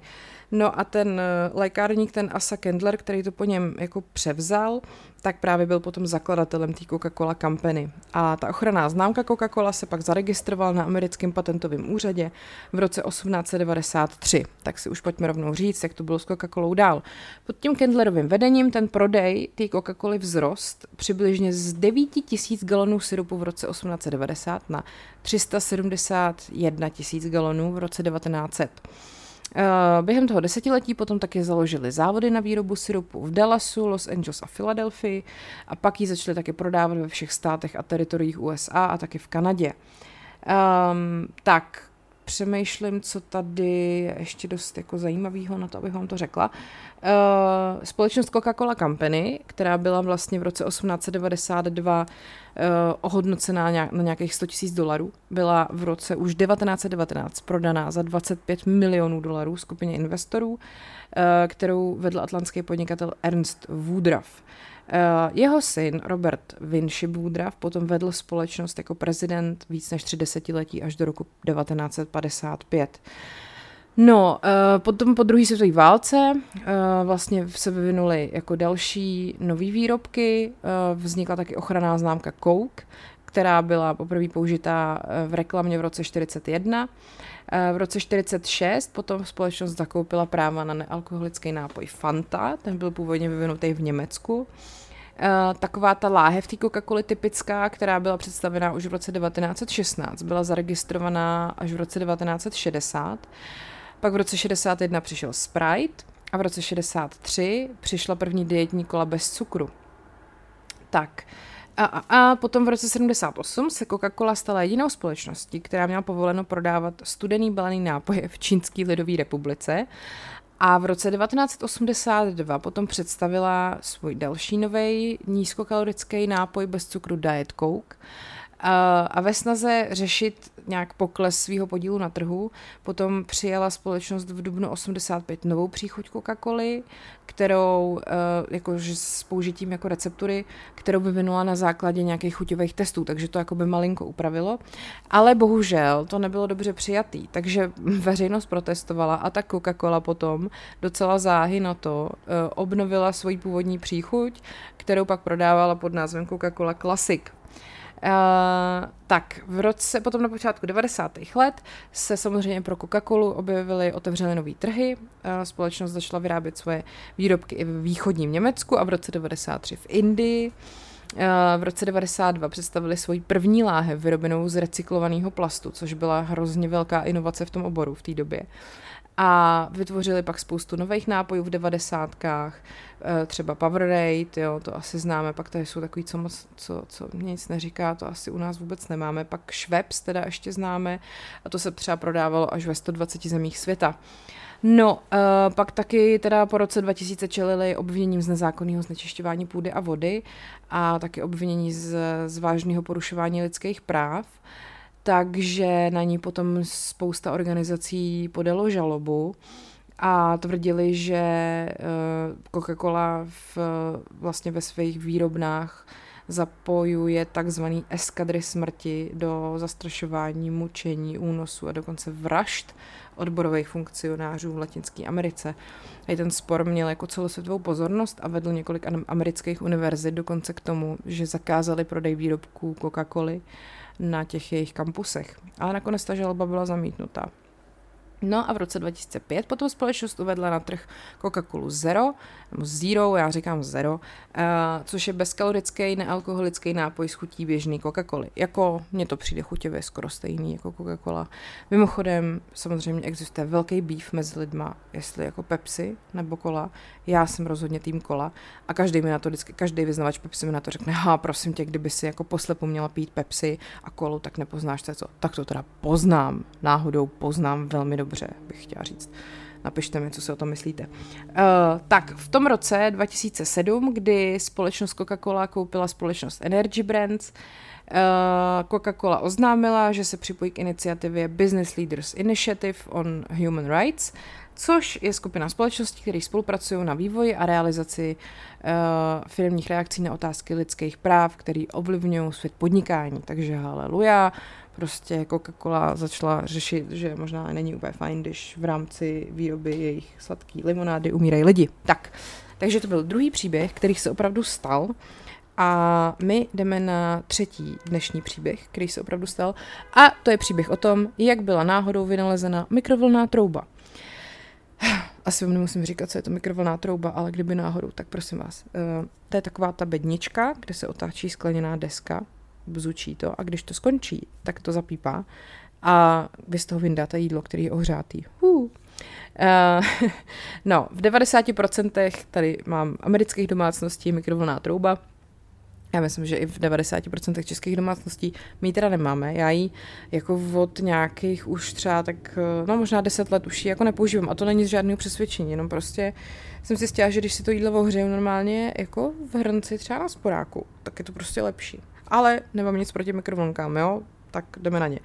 No a ten uh, lékárník, ten Asa Kendler, který to po něm jako převzal, tak právě byl potom zakladatelem té Coca-Cola Company. A ta ochranná známka Coca-Cola se pak zaregistrovala na americkém patentovém úřadě v roce 1893. Tak si už pojďme rovnou říct, jak to bylo s Coca-Colou dál. Pod tím Kendlerovým vedením ten prodej té Coca-Coly vzrost přibližně z 9 tisíc galonů syrupu v roce 1890 na 371 tisíc galonů v roce 1900. Eh, během toho desetiletí potom taky založili závody na výrobu syrupu v Dallasu, Los Angeles a Filadelfii a pak ji začali taky prodávat ve všech státech a teritoriích USA a taky v Kanadě. Um, tak, přemýšlím, co tady je ještě dost jako zajímavého na to, abych vám to řekla. Uh, společnost Coca-Cola Company, která byla vlastně v roce 1892 uh, eh, ohodnocená na nějakých 100 000 dolarů, byla v roce už 1919 prodaná za 25 milionů dolarů skupině investorů, uh, kterou vedl atlantský podnikatel Ernst Woodruff. Eh, jeho syn Robert Vinci Woodruff potom vedl společnost jako prezident víc než tři desetiletí až do roku 1955. No, uh, potom po druhé světové válce uh, vlastně se vyvinuly jako další nové výrobky, vznikla taky ochranná známka Coke, která byla poprvé použitá v reklamě v roce 41. V roce 46 potom společnost zakoupila práva na nealkoholický nápoj Fanta, ten byl původně vyvinutý v Německu. Taková ta láhev té Coca-Coly typická, která byla představená už v roce 1916, byla zaregistrovaná až v roce 1960. Pak v roce 61 přišel Sprite a v roce 63 přišla první dietní kola bez cukru. Tak, A, a, a potom v roce 78 se Coca-Cola stala jedinou společností, která měla povoleno prodávat studený balený nápoje v Čínské lidové republice. A v roce 1982 potom představila svůj další nový nízkokalorický nápoj bez cukru Diet Coke. A ve snaze řešit nějak pokles svého podílu na trhu, potom přijala společnost v dubnu 85 novou příchuť Coca-Coly, kterou eh, jakože s použitím jako receptury, kterou vyvinula na základě nějakých chuťových testů, takže to jako by malinko upravilo. Ale bohužel to nebylo dobře přijatý, takže veřejnost protestovala a tak Coca-Cola potom docela záhy na to eh, obnovila svoji původní příchuť, kterou pak prodávala pod názvem Coca-Cola Classic. Uh, tak, v roce, potom na počátku 90. let se samozřejmě pro Coca-Colu objevily, otevřely nové trhy. Uh, společnost začala vyrábět svoje výrobky i v východním Německu a v roce 93 v Indii. Uh, v roce 92 představili svoji první láhev vyrobenou z recyklovaného plastu, což byla hrozně velká inovace v tom oboru v té době. A vytvořili pak spoustu nových nápojů v devadesátkách, eh, třeba Powerade, jo, to asi známe, pak tady jsou takový, co, moc, co, co mě nic neříká, to asi u nás vůbec nemáme, pak Schweppes teda ještě známe a to se třeba prodávalo až ve 120 zemích světa. No, uh, pak taky teda po roce 2000 čelili obviněním z nezákonného znečišťování půdy a vody a taky obvinění z, z vážného porušování lidských práv. Takže na ní potom spousta organizací podalo žalobu a tvrdili, že eh, Coca-Cola v, vlastně ve svých výrobnách zapojuje takzvaný eskadry smrti do zastrašování, mučení, únosu a dokonce vražd odborových funkcionářů v Latinské Americe. A ten spor měl jako celosvětovou pozornost a vedl několik amerických univerzit dokonce k tomu, že zakázali prodej výrobků Coca-Coly na těch jejich kampusech. Ale nakonec ta žaloba byla zamítnutá. No a v roce 2005 potom společnost uvedla na trh Coca-Colu Zero, nebo Zero, já říkám Zero, uh, což je bezkalorický, nealkoholický nápoj s chutí běžný Coca-Coly. Jako mně to přijde chuťově skoro stejný jako Coca-Cola. Mimochodem, samozřejmě existuje velký býv mezi lidma, jestli jako Pepsi nebo kola. Já jsem rozhodně tým kola a každý mi na to vždycky, každý vyznavač Pepsi mi na to řekne, ha, prosím tě, kdyby si jako poslepu měla pít Pepsi a kolu, tak nepoznáš co. Tak to teda poznám, náhodou poznám velmi dobře dobře, bych chtěla říct. Napište mi, co si o tom myslíte. Uh, tak, v tom roce 2007, kdy společnost Coca-Cola koupila společnost Energy Brands, uh, Coca-Cola oznámila, že se připojí k iniciativě Business Leaders Initiative on Human Rights, což je skupina společností, které spolupracují na vývoji a realizaci uh, firmních reakcí na otázky lidských práv, které ovlivňují svět podnikání. Takže haleluja, prostě Coca-Cola začala řešit, že možná není úplně fajn, když v rámci výroby jejich sladké limonády umírají lidi. Tak, takže to byl druhý příběh, který se opravdu stal. A my jdeme na třetí dnešní příběh, který se opravdu stal. A to je příběh o tom, jak byla náhodou vynalezena mikrovlná trouba. Asi vám nemusím říkat, co je to mikrovlná trouba, ale kdyby náhodou, tak prosím vás. Uh, to je taková ta bednička, kde se otáčí skleněná deska bzučí to a když to skončí, tak to zapípá a vy z toho vyndáte jídlo, který je ohřátý. Uh, no, v 90% tady mám amerických domácností mikrovlná trouba, já myslím, že i v 90% českých domácností my ji teda nemáme. Já ji jako od nějakých už třeba tak, no možná 10 let už ji jako nepoužívám. A to není z žádného přesvědčení, jenom prostě jsem si stěla, že když si to jídlo ohřeju normálně jako v hrnci třeba na sporáku, tak je to prostě lepší ale nemám nic proti mikrovlnkám, jo, tak jdeme na ně.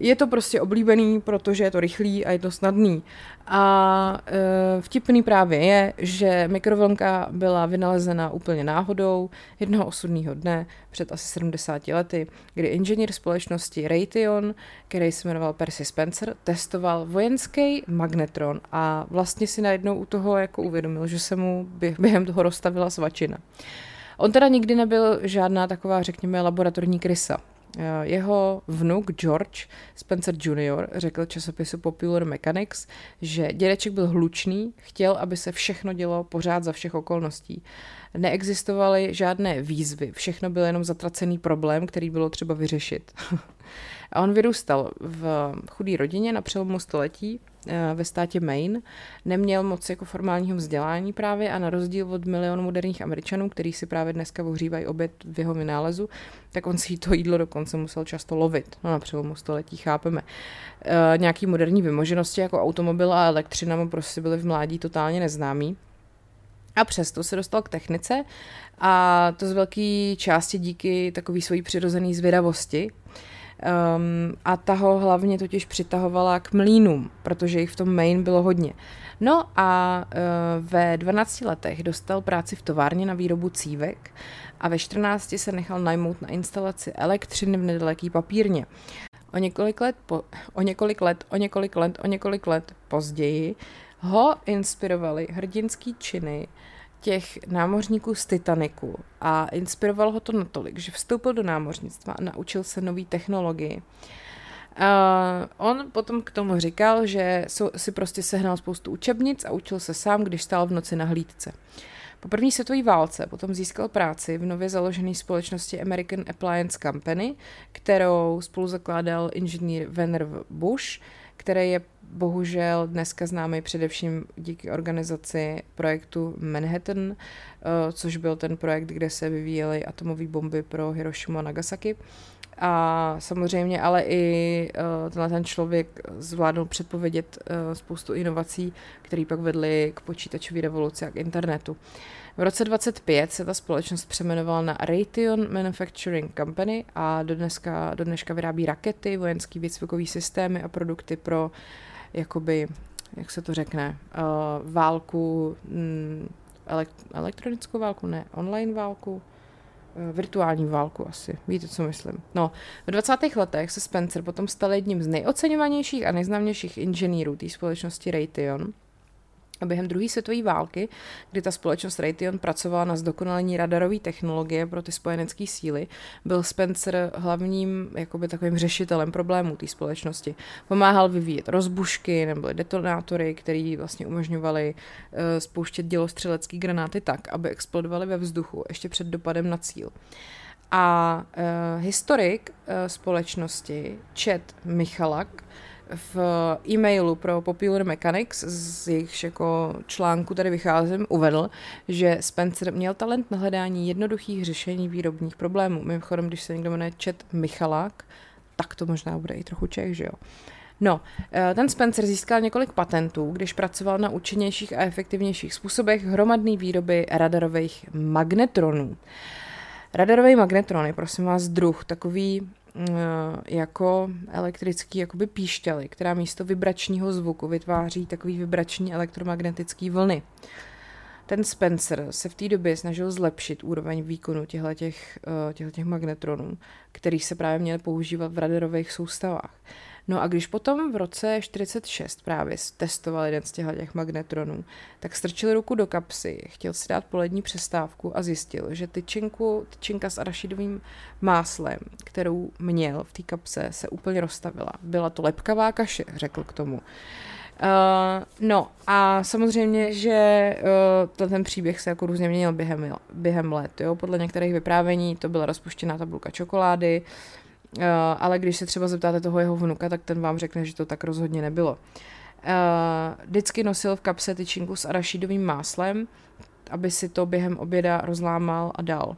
Je to prostě oblíbený, protože je to rychlý a je to snadný. A e, vtipný právě je, že mikrovlnka byla vynalezena úplně náhodou jednoho osudného dne před asi 70 lety, kdy inženýr společnosti Raytheon, který se jmenoval Percy Spencer, testoval vojenský magnetron a vlastně si najednou u toho jako uvědomil, že se mu během toho rozstavila svačina. On teda nikdy nebyl žádná taková, řekněme, laboratorní krysa. Eh, jeho vnuk George Spencer Jr. řekl časopisu Popular Mechanics, že dědeček byl hlučný, chtěl, aby se všechno dělo pořád za všech okolností. Neexistovaly žádné výzvy, všechno byl jenom zatracený problém, který bylo třeba vyřešit. A on vyrůstal v chudé rodině na přelomu století, ve státě Maine. Neměl moc jako formálního vzdělání právě a na rozdíl od milionu moderních Američanů, kteří si právě dneska ohřívají oběd v jeho vynálezu, tak on si to jídlo dokonce musel často lovit. No na přelomu století chápeme. E, nějaký moderní vymoženosti jako automobil a elektřina mu prostě byly v mládí totálně neznámý. A přesto se dostal k technice a to z velké části díky takové svojí přirozené zvědavosti. Um, a ta ho hlavně totiž přitahovala k mlínům, protože jich v tom Maine bylo hodně. No a uh, ve 12 letech dostal práci v továrně na výrobu cívek a ve 14 se nechal najmout na instalaci elektřiny v nedaleký papírně. O několik let, po, o několik let, o několik let, o několik let později ho inspirovaly hrdinský činy těch námořníků z Titaniku a inspiroval ho to natolik, že vstoupil do námořnictva a naučil se nové technologii. Uh, on potom k tomu říkal, že si prostě sehnal spoustu učebnic a učil se sám, když stál v noci na hlídce. Po první světové válce potom získal práci v nově založené společnosti American Appliance Company, kterou spolu zakládal inženýr Werner Bush, který je bohužel dneska známý především díky organizaci projektu Manhattan, eh, což byl ten projekt, kde se vyvíjely atomové bomby pro Hiroshima a Nagasaki. A samozřejmě ale i uh, tenhle ten člověk zvládl předpovědět uh, spoustu inovací, které pak vedly k počítačové revoluci a k internetu. V roce 25 se ta společnost přemenovala na Raytheon Manufacturing Company a do, dneska, do dneška vyrábí rakety, vojenský výcvikový systémy a produkty pro jakoby, jak se to řekne, uh, válku, mm, elekt- elektronickou válku, ne, online válku, Eh, virtuální válku asi. Víte, co myslím. No, v 20. letech se Spencer potom stal jedním z nejoceňovanějších a nejznámějších inženýrů té společnosti Raytheon. A během druhé světové války, kdy ta společnost Raytheon pracovala na zdokonalení radarové technologie pro ty spojenecké síly, byl Spencer hlavním jakoby takovým řešitelem problémů té společnosti. Pomáhal vyvíjet rozbušky nebo detonátory, které vlastně umožňovaly uh, spouštět dělostřelecké granáty tak, aby explodovaly ve vzduchu ještě před dopadem na cíl. A uh, historik uh, společnosti Chet Michalak v e-mailu pro Popular Mechanics, z jejich jako článku tady vycházím, uvedl, že Spencer měl talent na hledání jednoduchých řešení výrobních problémů. Mimochodem, když se někdo jmenuje Čet Michalák, tak to možná bude i trochu Čech, že jo. No, e, ten Spencer získal několik patentů, když pracoval na účinnějších a efektivnějších způsobech hromadné výroby radarových magnetronů. Radarový magnetron je, prosím vás, druh takový Eh, jako elektrický jakoby píšťaly, která místo vibračního zvuku vytváří takový vibrační elektromagnetický vlny. Ten Spencer se v té době snažil zlepšit úroveň výkonu těchto eh, magnetronů, který se právě měly používat v radarových soustavách. No a když potom v roce 46 právě testoval jeden z těchto těch magnetronů, tak strčil ruku do kapsy, chtěl si dát polední přestávku a zjistil, že tyčinku, tyčinka s arašidovým máslem, kterou měl v té kapse, se úplně rozstavila. Byla to lepkavá kaše, řekl k tomu. Uh, no a samozřejmě, že uh, ten příběh se jako různě měnil během, během let. Jo? Podle některých vyprávění to byla rozpuštěná tabulka čokolády, uh, Uh, ale když se třeba zeptáte toho jeho vnuka, tak ten vám řekne, že to tak rozhodně nebylo. Uh, vždycky nosil v kapse tyčinku s arašidovým máslem, aby si to během oběda rozlámal a dal.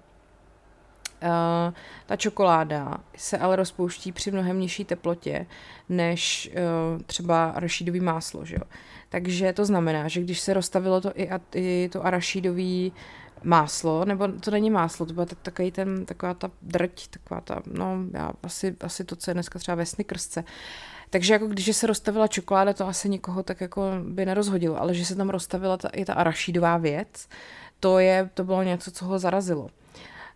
Uh, ta čokoláda se ale rozpouští při mnohem nižší teplotě než uh, třeba arašidový máslo. Že jo? Takže to znamená, že když se rozstavilo to i, a, i to arašidový máslo, nebo to není máslo, to bude takový ten, taková ta drť, taková ta, no, já asi, asi to, co je dneska třeba ve snickersce. Takže jako když se rozstavila čokoláda, to asi nikoho tak jako by nerozhodilo, ale že se tam rozstavila ta, i ta arašídová věc, to, je, to bylo něco, co ho zarazilo.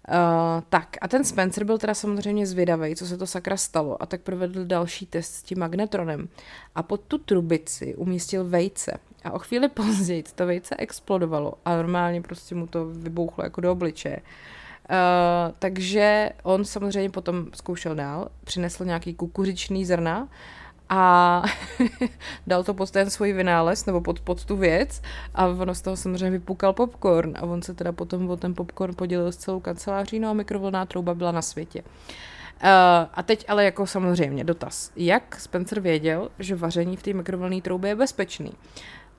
Uh, tak a ten Spencer byl teda samozřejmě zvědavý, co se to sakra stalo a tak provedl další test s tím magnetronem a pod tu trubici umístil vejce a o chvíli později to vejce explodovalo a normálně prostě mu to vybouchlo jako do obličeje. Uh, takže on samozřejmě potom zkoušel dál, přinesl nějaký kukuřičný zrna a dal to pod ten svůj vynález nebo pod, pod tu věc a ono z toho samozřejmě vypukal popcorn a on se teda potom o ten popcorn podělil s celou kanceláří, no a mikrovlná trouba byla na světě. a teď ale jako samozřejmě dotaz. Jak Spencer věděl, že vaření v té mikrovlnné troubě je bezpečný?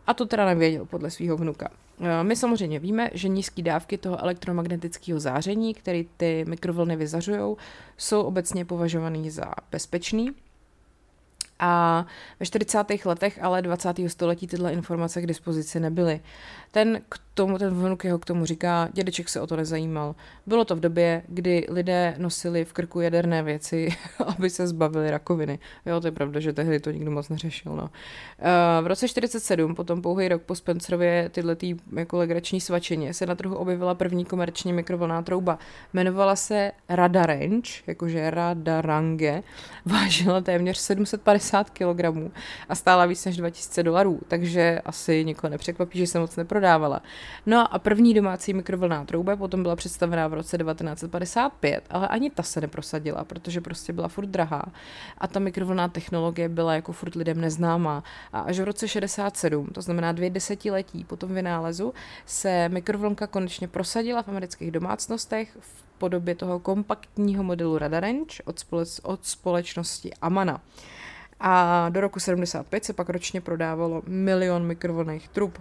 A to teda nevěděl podle svého vnuka. Eh, my samozřejmě víme, že nízké dávky toho elektromagnetického záření, které ty mikrovlny vyzařují, jsou obecně považované za bezpečný, a ve 40. letech ale 20. století tyhle informace k dispozici nebyly. Ten k tomu, ten vnuk jeho k tomu říká, dědeček se o to nezajímal. Bylo to v době, kdy lidé nosili v krku jaderné věci, aby se zbavili rakoviny. Jo, to je pravda, že tehdy to nikdo moc neřešil. No. Eh, v roce 47, potom pouhý rok po Spencerově tyhle tý, jako legrační svačině, se na trhu objevila první komerční mikrovlná trouba. Jmenovala se Radarange, jakože Radarange, vážila téměř 750 kg a stála víc než 2000 dolarů, takže asi nikoho nepřekvapí, že se moc neprodávala. No a první domácí mikrovlná trouba potom byla představená v roce 1955, ale ani ta se neprosadila, protože prostě byla furt drahá a ta mikrovlná technologie byla jako furt lidem neznámá. A až v roce 67, to znamená dvě desetiletí po tom vynálezu, se mikrovlnka konečně prosadila v amerických domácnostech v podobě toho kompaktního modelu Radarange od, spole- od společnosti Amana. A do roku 75 se pak ročně prodávalo milion mikrovlnných trub.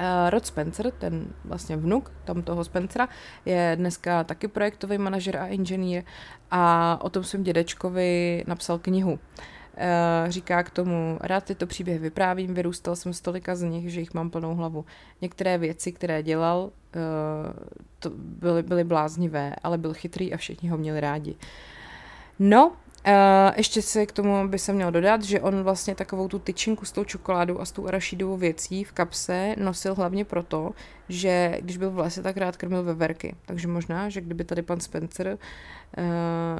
Uh, Rod Spencer, ten vlastně vnuk tam toho Spencera, je dneska taky projektový manažer a inženýr a o tom svém dědečkovi napsal knihu. Uh, říká k tomu, rád tyto příběhy vyprávím, vyrůstal jsem z tolika z nich, že jich mám plnou hlavu. Některé věci, které dělal, uh, to byly, byly bláznivé, ale byl chytrý a všichni ho měli rádi. No, Uh, ještě se k tomu by se měl dodat, že on vlastně takovou tu tyčinku s tou čokoládou a s tou arašidovou věcí v kapse nosil hlavně proto, že když byl v lese, tak rád krmil veverky. Takže možná, že kdyby tady pan Spencer uh,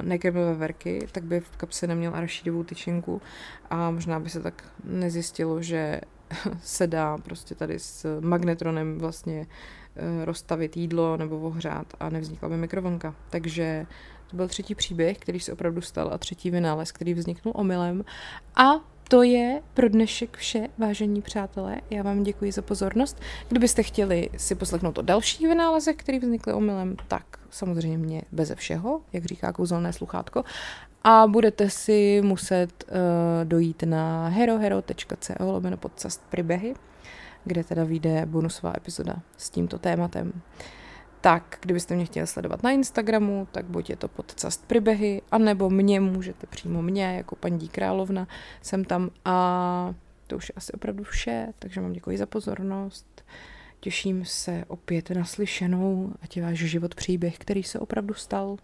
nekrmil veverky, tak by v kapse neměl arašidovou tyčinku a možná by se tak nezjistilo, že se dá prostě tady s magnetronem vlastně uh, rozstavit jídlo nebo ohřát a nevznikla by mikrovlnka. Takže to byl třetí příběh, který se opravdu stal a třetí vynález, který vzniknul omylem. A to je pro dnešek vše, vážení přátelé. Já vám děkuji za pozornost. Kdybyste chtěli si poslechnout o další vynáleze, který vznikly omylem, tak samozřejmě beze všeho, jak říká kouzelné sluchátko. A budete si muset uh, dojít na herohero.co lomeno podcast příběhy, kde teda vyjde bonusová epizoda s tímto tématem. Uh, tak kdybyste mě chtěli sledovat na Instagramu, tak buď je to podcast Pribehy, anebo mě můžete přímo mě, jako paní královna, jsem tam a to už je asi opravdu vše, takže vám děkuji za pozornost. Těším se opět na slyšenou, ať je váš život příběh, který se opravdu stal.